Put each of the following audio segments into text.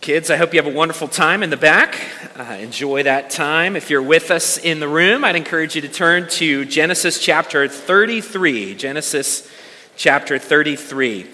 Kids, I hope you have a wonderful time in the back. Uh, enjoy that time. If you're with us in the room, I'd encourage you to turn to Genesis chapter 33. Genesis chapter 33.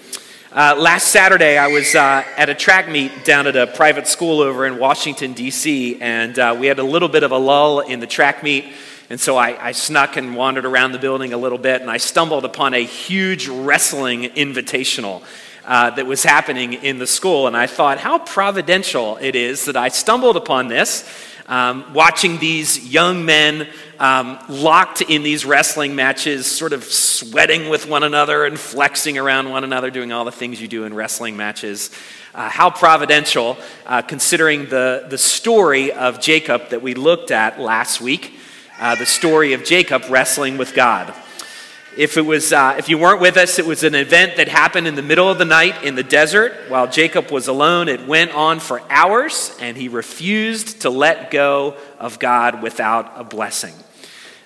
Uh, last Saturday, I was uh, at a track meet down at a private school over in Washington, D.C., and uh, we had a little bit of a lull in the track meet. And so I, I, snuck and wandered around the building a little bit, and I stumbled upon a huge wrestling invitational uh, that was happening in the school. And I thought, how providential it is that I stumbled upon this, um, watching these young men um, locked in these wrestling matches, sort of sweating with one another and flexing around one another, doing all the things you do in wrestling matches. Uh, how providential, uh, considering the, the story of Jacob that we looked at last week, uh, the story of Jacob wrestling with God. If, it was, uh, if you weren't with us, it was an event that happened in the middle of the night in the desert while Jacob was alone. It went on for hours, and he refused to let go of God without a blessing.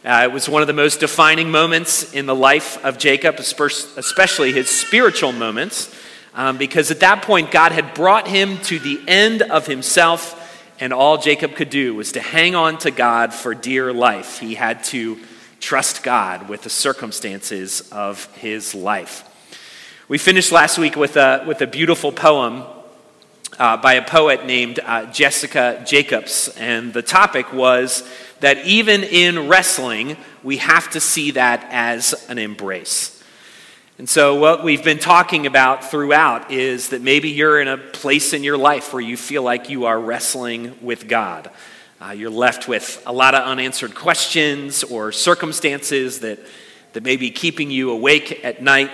Uh, it was one of the most defining moments in the life of Jacob, especially his spiritual moments, um, because at that point, God had brought him to the end of himself, and all Jacob could do was to hang on to God for dear life. He had to trust God with the circumstances of his life. We finished last week with a, with a beautiful poem uh, by a poet named uh, Jessica Jacobs, and the topic was that even in wrestling, we have to see that as an embrace. And so, what we've been talking about throughout is that maybe you're in a place in your life where you feel like you are wrestling with God. Uh, you're left with a lot of unanswered questions or circumstances that, that may be keeping you awake at night.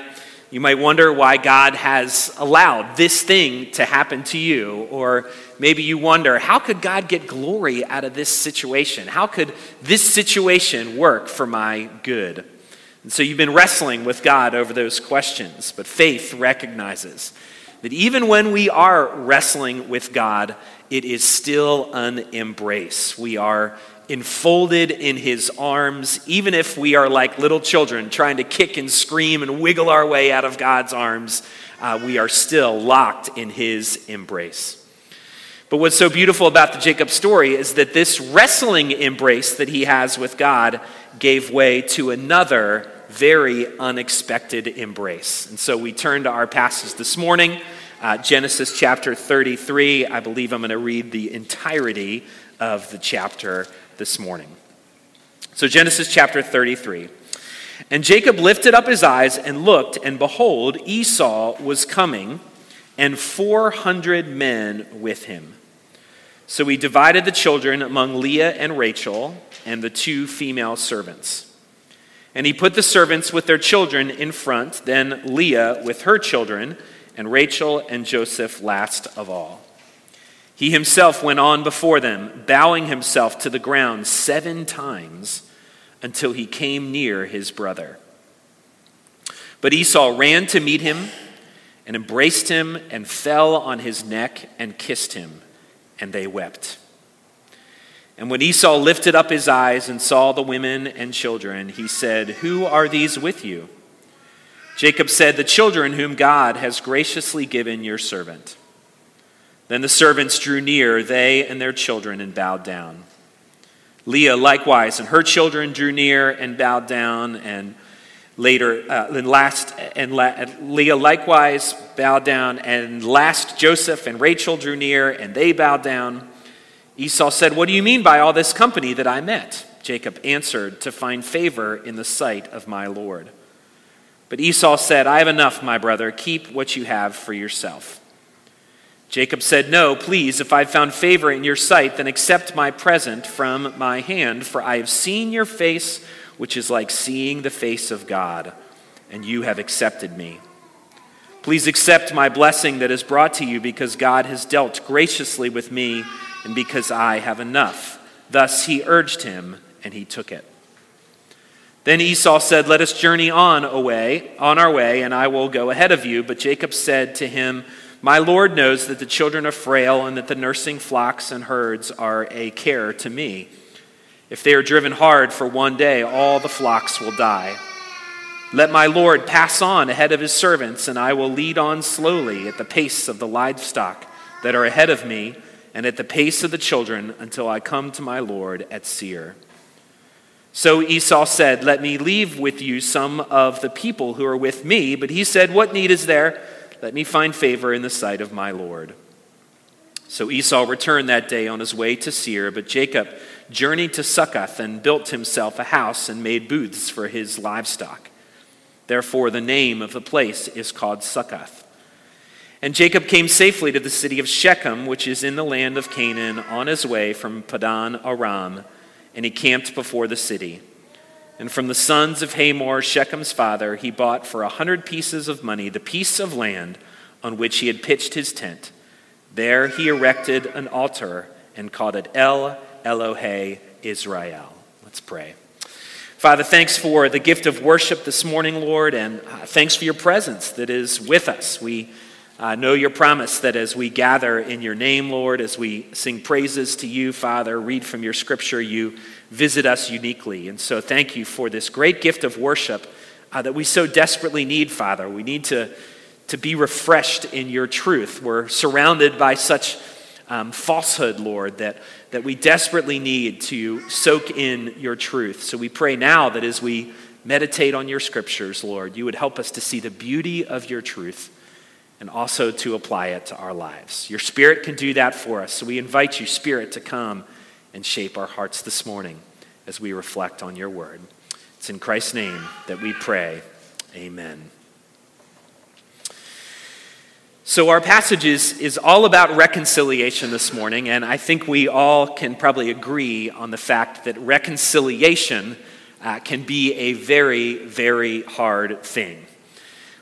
You might wonder why God has allowed this thing to happen to you. Or maybe you wonder, how could God get glory out of this situation? How could this situation work for my good? And so you've been wrestling with God over those questions. But faith recognizes that even when we are wrestling with God, it is still an embrace. We are enfolded in his arms, even if we are like little children trying to kick and scream and wiggle our way out of God's arms, uh, we are still locked in his embrace. But what's so beautiful about the Jacob story is that this wrestling embrace that he has with God gave way to another very unexpected embrace. And so we turn to our passage this morning. Uh, Genesis chapter 33. I believe I'm going to read the entirety of the chapter this morning. So, Genesis chapter 33. And Jacob lifted up his eyes and looked, and behold, Esau was coming, and 400 men with him. So he divided the children among Leah and Rachel and the two female servants. And he put the servants with their children in front, then Leah with her children and Rachel and Joseph last of all. He himself went on before them, bowing himself to the ground seven times until he came near his brother. But Esau ran to meet him and embraced him and fell on his neck and kissed him, and they wept. And when Esau lifted up his eyes and saw the women and children, he said, Who are these with you? Jacob said, The children whom God has graciously given your servant. Then the servants drew near, they and their children, and bowed down. Leah likewise and her children drew near and bowed down, and later, uh, and last, and la- Leah likewise bowed down, and last Joseph and Rachel drew near, and they bowed down. Esau said, What do you mean by all this company that I met? Jacob answered, To find favor in the sight of my Lord. But Esau said, I have enough, my brother. Keep what you have for yourself. Jacob said, No, please, if I've found favor in your sight, then accept my present from my hand, for I have seen your face, which is like seeing the face of God, and you have accepted me. Please accept my blessing that is brought to you because God has dealt graciously with me and because I have enough. Thus he urged him, and he took it. Then Esau said, Let us journey on away, on our way, and I will go ahead of you. But Jacob said to him, My Lord knows that the children are frail and that the nursing flocks and herds are a care to me. If they are driven hard for one day, all the flocks will die. Let my Lord pass on ahead of his servants, and I will lead on slowly at the pace of the livestock that are ahead of me and at the pace of the children until I come to my Lord at Seir. So Esau said, Let me leave with you some of the people who are with me. But he said, What need is there? Let me find favor in the sight of my Lord. So Esau returned that day on his way to Seir, but Jacob journeyed to Succoth and built himself a house and made booths for his livestock. Therefore, the name of the place is called Succoth. And Jacob came safely to the city of Shechem, which is in the land of Canaan, on his way from Padan Aram, and he camped before the city. And from the sons of Hamor, Shechem's father, he bought for a hundred pieces of money the piece of land on which he had pitched his tent. There he erected an altar and called it El Elohe Israel. Let's pray. Father, thanks for the gift of worship this morning, Lord, and uh, thanks for your presence that is with us. We know your promise that as we gather in your name, Lord, as we sing praises to you, Father, read from your scripture, you visit us uniquely. And so thank you for this great gift of worship uh, that we so desperately need, Father. We need to to be refreshed in your truth. We're surrounded by such um, falsehood, Lord, that, that we desperately need to soak in your truth. So we pray now that as we meditate on your scriptures, Lord, you would help us to see the beauty of your truth and also to apply it to our lives. Your Spirit can do that for us. So we invite you, Spirit, to come and shape our hearts this morning as we reflect on your word. It's in Christ's name that we pray. Amen. So, our passage is, is all about reconciliation this morning, and I think we all can probably agree on the fact that reconciliation uh, can be a very, very hard thing.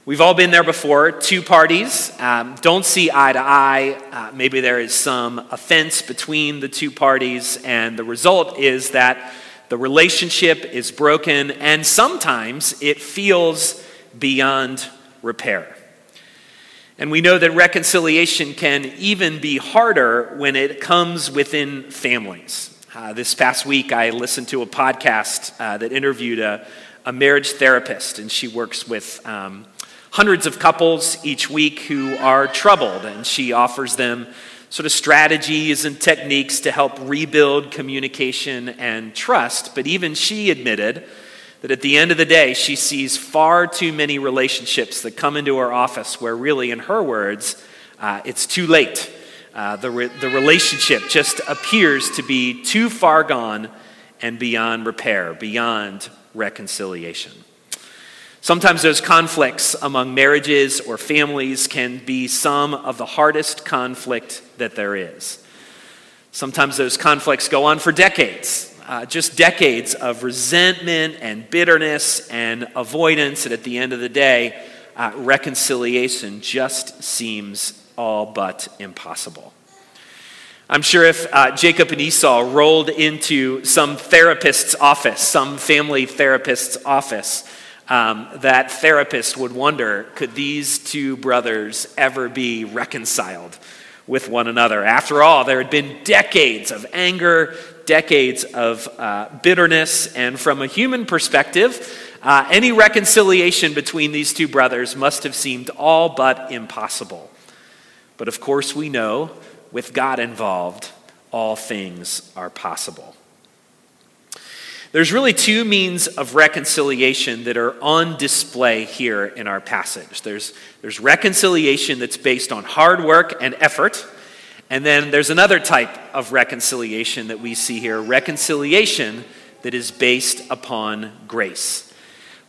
We've all been there before. Two parties um, don't see eye to eye. Uh, maybe there is some offense between the two parties, and the result is that the relationship is broken, and sometimes it feels beyond repair. And we know that reconciliation can even be harder when it comes within families. Uh, this past week, I listened to a podcast uh, that interviewed a, a, marriage therapist, and she works with um, hundreds of couples each week who are troubled, and she offers them sort of strategies and techniques to help rebuild communication and trust. But even she admitted that at the end of the day, she sees far too many relationships that come into her office where, really, in her words, uh, it's too late. Uh, the, re- the relationship just appears to be too far gone and beyond repair, beyond reconciliation. Sometimes those conflicts among marriages or families can be some of the hardest conflict that there is. Sometimes those conflicts go on for decades uh, just decades of resentment and bitterness and avoidance, and at the end of the day, uh, reconciliation just seems all but impossible. I'm sure if uh, Jacob and Esau rolled into some therapist's office, some family therapist's office, um, that therapist would wonder could these two brothers ever be reconciled with one another? After all, there had been decades of anger, decades of uh, bitterness, and from a human perspective, uh, any reconciliation between these two brothers must have seemed all but impossible. But of course, we know with God involved, all things are possible. There's really two means of reconciliation that are on display here in our passage. There's, there's reconciliation that's based on hard work and effort, and then there's another type of reconciliation that we see here reconciliation that is based upon grace.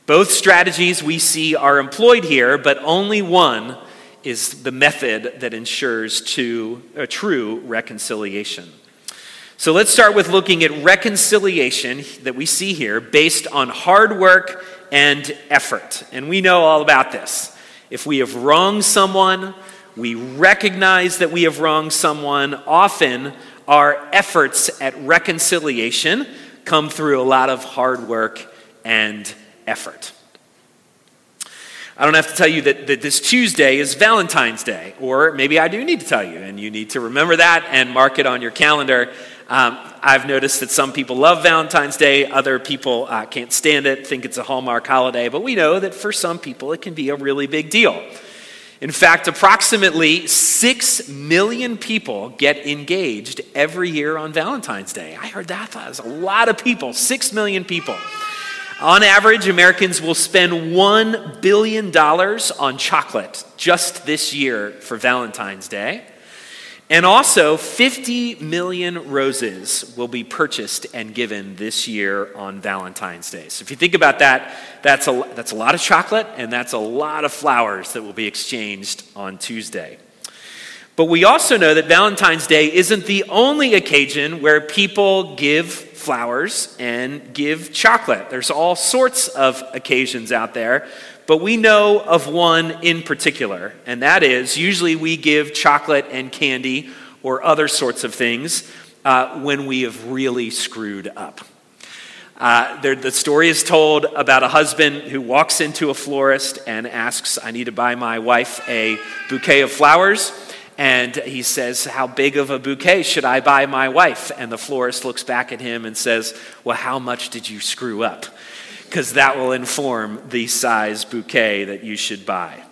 Both strategies we see are employed here, but only one is the method that ensures to, a uh, true reconciliation. So let's start with looking at reconciliation that we see here based on hard work and effort. And we know all about this. If we have wronged someone, we recognize that we have wronged someone. Often, our efforts at reconciliation come through a lot of hard work and effort. I don't have to tell you that, that this Tuesday is Valentine's Day, or maybe I do need to tell you, and you need to remember that and mark it on your calendar. Um, I've noticed that some people love Valentine's Day, other people uh, can't stand it, think it's a Hallmark holiday, but we know that for some people it can be a really big deal. In fact, approximately 6 million people get engaged every year on Valentine's Day. I heard that. That was a lot of people, 6 million people. On average, Americans will spend $1 billion on chocolate just this year for Valentine's Day. And also, 50 million roses will be purchased and given this year on Valentine's Day. So, if you think about that, that's a, that's a lot of chocolate and that's a lot of flowers that will be exchanged on Tuesday. But we also know that Valentine's Day isn't the only occasion where people give flowers and give chocolate. There's all sorts of occasions out there but we know of one in particular, and that is usually we give chocolate and candy or other sorts of things uh, when we have really screwed up. Uh, there, the story is told about a husband who walks into a florist and asks, I need to buy my wife a bouquet of flowers. And he says, How big of a bouquet should I buy my wife? And the florist looks back at him and says, Well, how much did you screw up? Because that will inform the size bouquet that you should buy.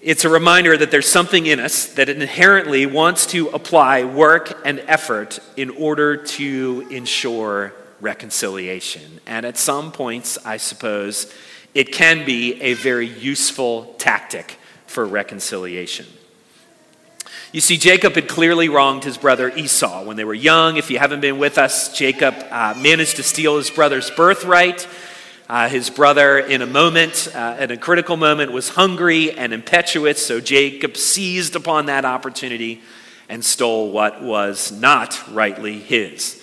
It's a reminder that there's something in us that inherently wants to apply work and effort in order to ensure reconciliation. And at some points, I suppose, it can be a very useful tactic for reconciliation. You see, Jacob had clearly wronged his brother Esau when they were young. If you haven't been with us, Jacob uh, managed to steal his brother's birthright. Uh, his brother, in a moment, uh, at a critical moment, was hungry and impetuous, so Jacob seized upon that opportunity and stole what was not rightly his.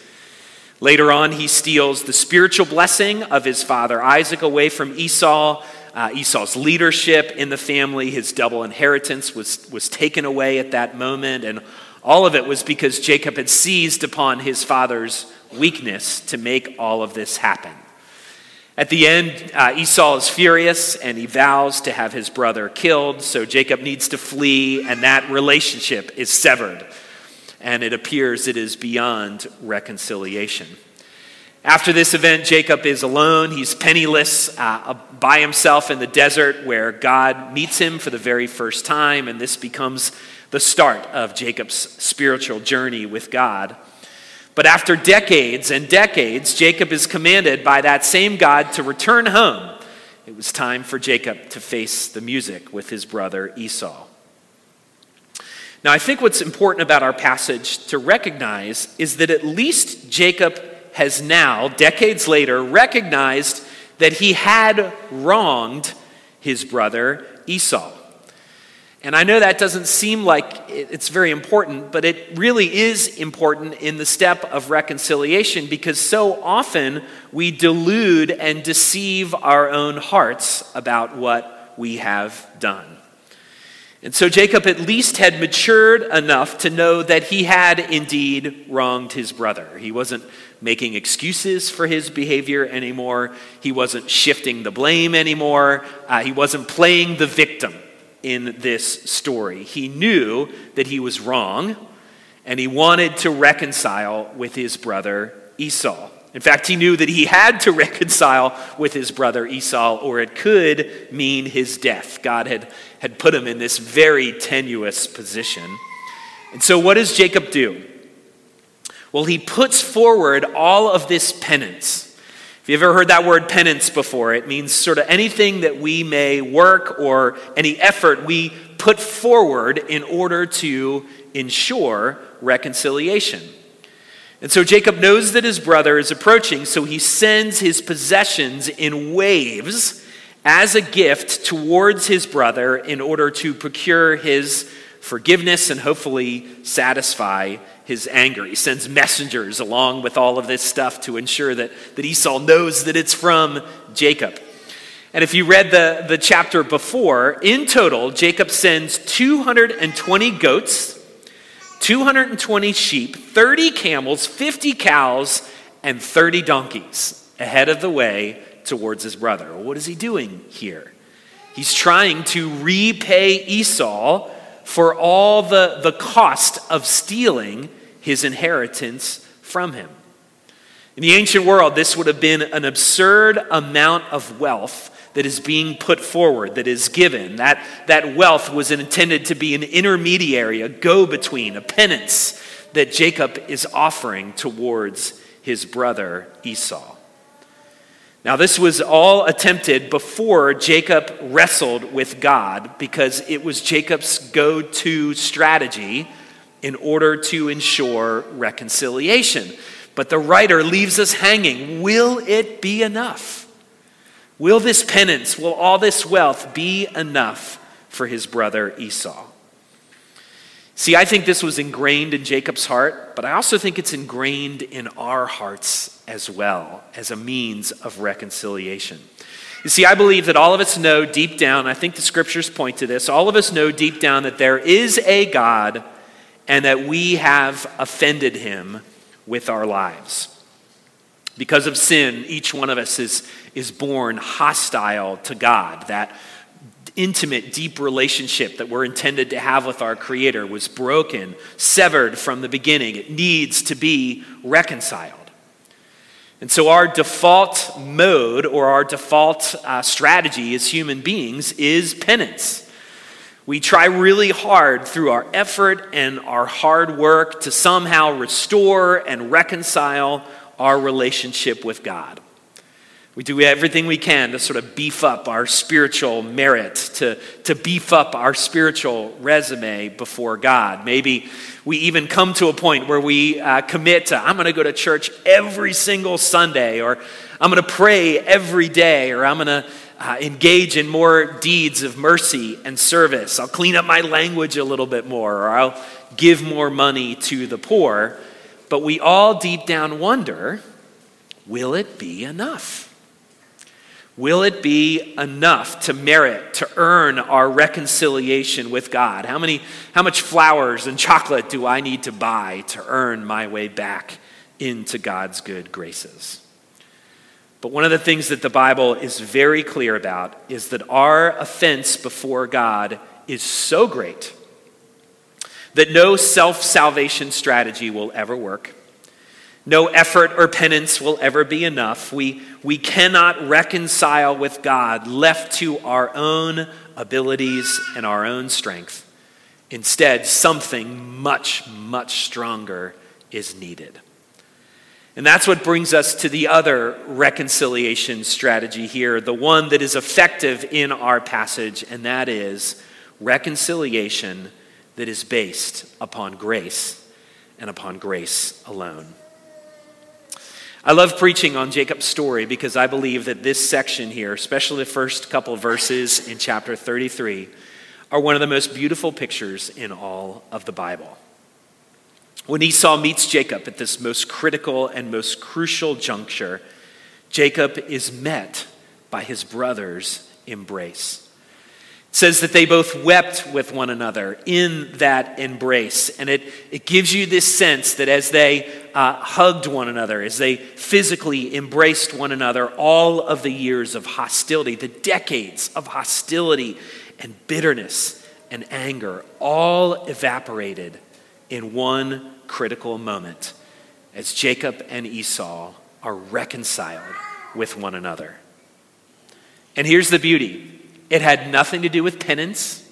Later on, he steals the spiritual blessing of his father Isaac away from Esau. Uh, Esau's leadership in the family, his double inheritance was, was taken away at that moment. And all of it was because Jacob had seized upon his father's weakness to make all of this happen. At the end, uh, Esau is furious and he vows to have his brother killed. So Jacob needs to flee, and that relationship is severed. And it appears it is beyond reconciliation. After this event, Jacob is alone. He's penniless uh, by himself in the desert where God meets him for the very first time. And this becomes the start of Jacob's spiritual journey with God. But after decades and decades, Jacob is commanded by that same God to return home. It was time for Jacob to face the music with his brother Esau. Now, I think what's important about our passage to recognize is that at least Jacob has now, decades later, recognized that he had wronged his brother Esau. And I know that doesn't seem like it's very important, but it really is important in the step of reconciliation because so often we delude and deceive our own hearts about what we have done. And so Jacob at least had matured enough to know that he had indeed wronged his brother. He wasn't making excuses for his behavior anymore, he wasn't shifting the blame anymore, uh, he wasn't playing the victim in this story. He knew that he was wrong, and he wanted to reconcile with his brother Esau. In fact, he knew that he had to reconcile with his brother Esau, or it could mean his death. God had, had put him in this very tenuous position. And so, what does Jacob do? Well, he puts forward all of this penance. If you've ever heard that word penance before, it means sort of anything that we may work or any effort we put forward in order to ensure reconciliation. And so Jacob knows that his brother is approaching, so he sends his possessions in waves as a gift towards his brother in order to procure his forgiveness and hopefully satisfy his anger. He sends messengers along with all of this stuff to ensure that, that Esau knows that it's from Jacob. And if you read the, the chapter before, in total, Jacob sends 220 goats, 220 sheep, 30 camels, 50 cows, and 30 donkeys ahead of the way towards his brother. What is he doing here? He's trying to repay Esau for all the, the cost of stealing his inheritance from him. In the ancient world, this would have been an absurd amount of wealth that is being put forward, that is given. That, that wealth was intended to be an intermediary, a go between, a penance that Jacob is offering towards his brother Esau. Now, this was all attempted before Jacob wrestled with God because it was Jacob's go to strategy in order to ensure reconciliation. But the writer leaves us hanging. Will it be enough? Will this penance, will all this wealth be enough for his brother Esau? See, I think this was ingrained in Jacob's heart, but I also think it's ingrained in our hearts as well as a means of reconciliation. You see, I believe that all of us know deep down, I think the scriptures point to this, all of us know deep down that there is a God and that we have offended him with our lives. Because of sin, each one of us is, is born hostile to God. That intimate, deep relationship that we're intended to have with our Creator was broken, severed from the beginning. It needs to be reconciled. And so, our default mode or our default uh, strategy as human beings is penance. We try really hard through our effort and our hard work to somehow restore and reconcile our relationship with God. We do everything we can to sort of beef up our spiritual merit, to, to beef up our spiritual resume before God. Maybe we even come to a point where we uh, commit to, I'm going to go to church every single Sunday, or I'm going to pray every day, or I'm going to uh, engage in more deeds of mercy and service. I'll clean up my language a little bit more, or I'll give more money to the poor. But we all deep down wonder will it be enough? Will it be enough to merit, to earn our reconciliation with God? How, many, how much flowers and chocolate do I need to buy to earn my way back into God's good graces? But one of the things that the Bible is very clear about is that our offense before God is so great that no self salvation strategy will ever work. No effort or penance will ever be enough. We, we cannot reconcile with God left to our own abilities and our own strength. Instead, something much, much stronger is needed. And that's what brings us to the other reconciliation strategy here, the one that is effective in our passage, and that is reconciliation that is based upon grace and upon grace alone. I love preaching on Jacob's story because I believe that this section here, especially the first couple verses in chapter 33, are one of the most beautiful pictures in all of the Bible. When Esau meets Jacob at this most critical and most crucial juncture, Jacob is met by his brother's embrace It says that they both wept with one another in that embrace. And it, it gives you this sense that as they uh, hugged one another, as they physically embraced one another, all of the years of hostility, the decades of hostility and bitterness and anger, all evaporated in one critical moment as Jacob and Esau are reconciled with one another. And here's the beauty it had nothing to do with penance.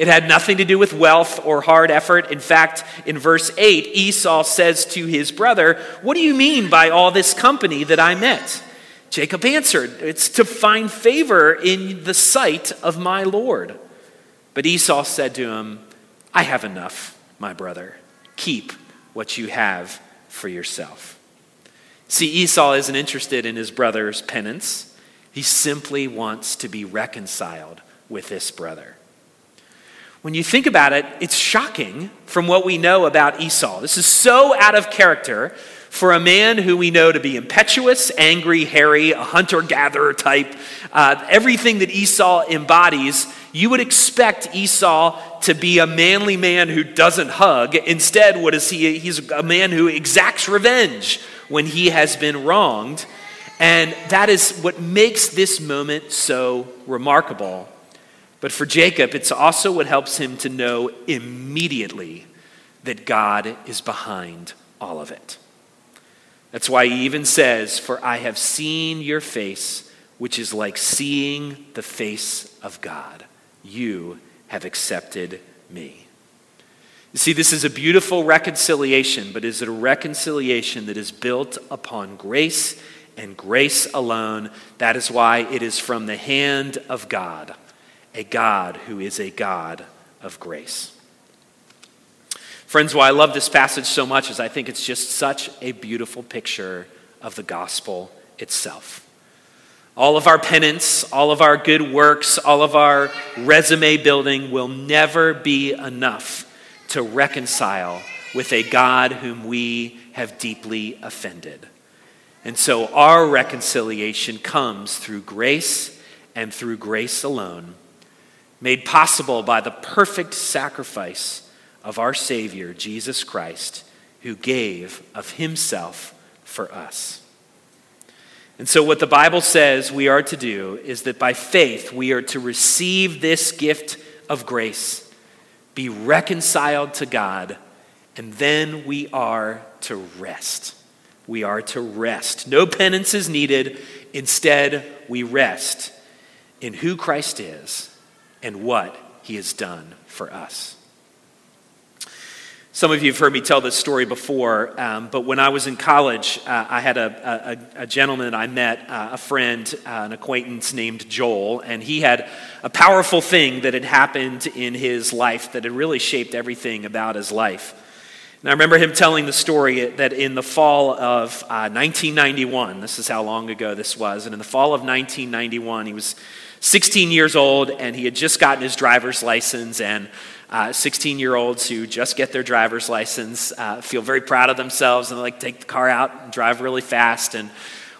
It had nothing to do with wealth or hard effort. In fact, in verse 8, Esau says to his brother, What do you mean by all this company that I met? Jacob answered, It's to find favor in the sight of my Lord. But Esau said to him, I have enough, my brother. Keep what you have for yourself. See, Esau isn't interested in his brother's penance. He simply wants to be reconciled with this brother. When you think about it, it's shocking from what we know about Esau. This is so out of character for a man who we know to be impetuous, angry, hairy, a hunter gatherer type. Uh, everything that Esau embodies, you would expect Esau to be a manly man who doesn't hug. Instead, what is he? He's a man who exacts revenge when he has been wronged. And that is what makes this moment so remarkable. But for Jacob, it's also what helps him to know immediately that God is behind all of it. That's why he even says, For I have seen your face which is like seeing the face of God. You have accepted me. You see, this is a beautiful reconciliation, but is it a reconciliation that is built upon grace and grace alone? That is why it is from the hand of God, a God who is a God of grace. Friends, why I love this passage so much is I think it's just such a beautiful picture of the gospel itself. All of our penance, all of our good works, all of our resume building will never be enough to reconcile with a God whom we have deeply offended. And so our reconciliation comes through grace and through grace alone, made possible by the perfect sacrifice of our Savior, Jesus Christ, who gave of himself for us. And so, what the Bible says we are to do is that by faith we are to receive this gift of grace be reconciled to God, and then we are to rest. We are to rest. No penance is needed. Instead, we rest in who Christ is and what he has done for us. Some of you have heard me tell this story before, um, but when I was in college, uh, I had a, a, a, gentleman I met, uh, a friend, uh, an acquaintance named Joel, and he had a powerful thing that had happened in his life that had really shaped everything about his life. And I remember him telling the story that in the fall of 1991, uh, this is how long ago this was, and in the fall of 1991, he was 16 years old and he had just gotten his driver's license and 16 uh, year olds who just get their driver's license uh, feel very proud of themselves and they like take the car out and drive really fast. And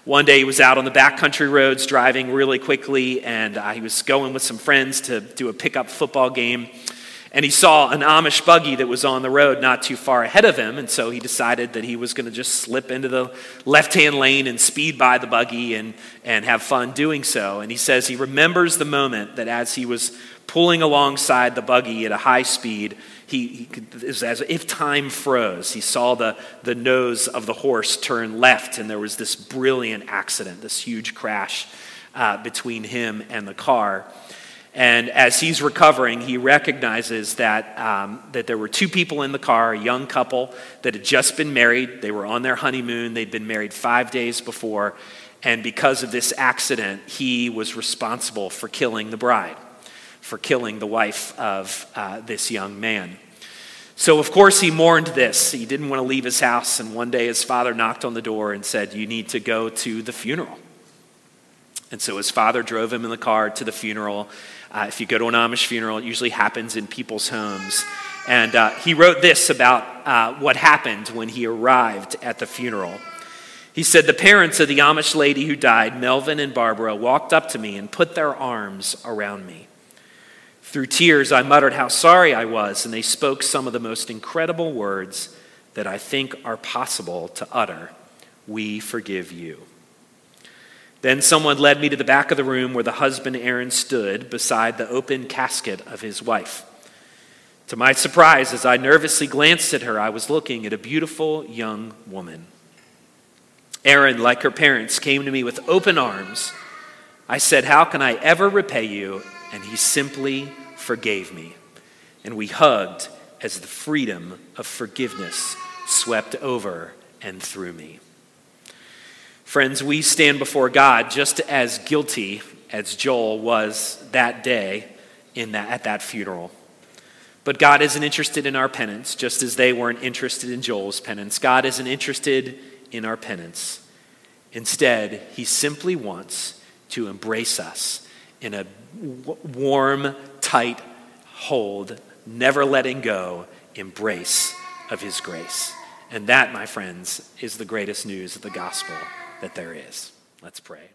one day he was out on the backcountry roads driving really quickly, and uh, he was going with some friends to do a pickup football game. And he saw an Amish buggy that was on the road not too far ahead of him. And so he decided that he was going to just slip into the left hand lane and speed by the buggy and, and have fun doing so. And he says he remembers the moment that as he was pulling alongside the buggy at a high speed, he, he was as if time froze. He saw the, the nose of the horse turn left, and there was this brilliant accident, this huge crash uh, between him and the car. And as he's recovering, he recognizes that, um, that there were two people in the car, a young couple that had just been married. They were on their honeymoon, they'd been married five days before. And because of this accident, he was responsible for killing the bride, for killing the wife of uh, this young man. So, of course, he mourned this. He didn't want to leave his house. And one day his father knocked on the door and said, You need to go to the funeral. And so his father drove him in the car to the funeral. Uh, if you go to an Amish funeral, it usually happens in people's homes. And uh, he wrote this about uh, what happened when he arrived at the funeral. He said, The parents of the Amish lady who died, Melvin and Barbara, walked up to me and put their arms around me. Through tears, I muttered how sorry I was, and they spoke some of the most incredible words that I think are possible to utter We forgive you. Then someone led me to the back of the room where the husband Aaron stood beside the open casket of his wife. To my surprise, as I nervously glanced at her, I was looking at a beautiful young woman. Aaron, like her parents, came to me with open arms. I said, How can I ever repay you? And he simply forgave me. And we hugged as the freedom of forgiveness swept over and through me. Friends, we stand before God just as guilty as Joel was that day in that, at that funeral. But God isn't interested in our penance, just as they weren't interested in Joel's penance. God isn't interested in our penance. Instead, He simply wants to embrace us in a warm, tight hold, never letting go embrace of His grace. And that, my friends, is the greatest news of the gospel that there is. Let's pray.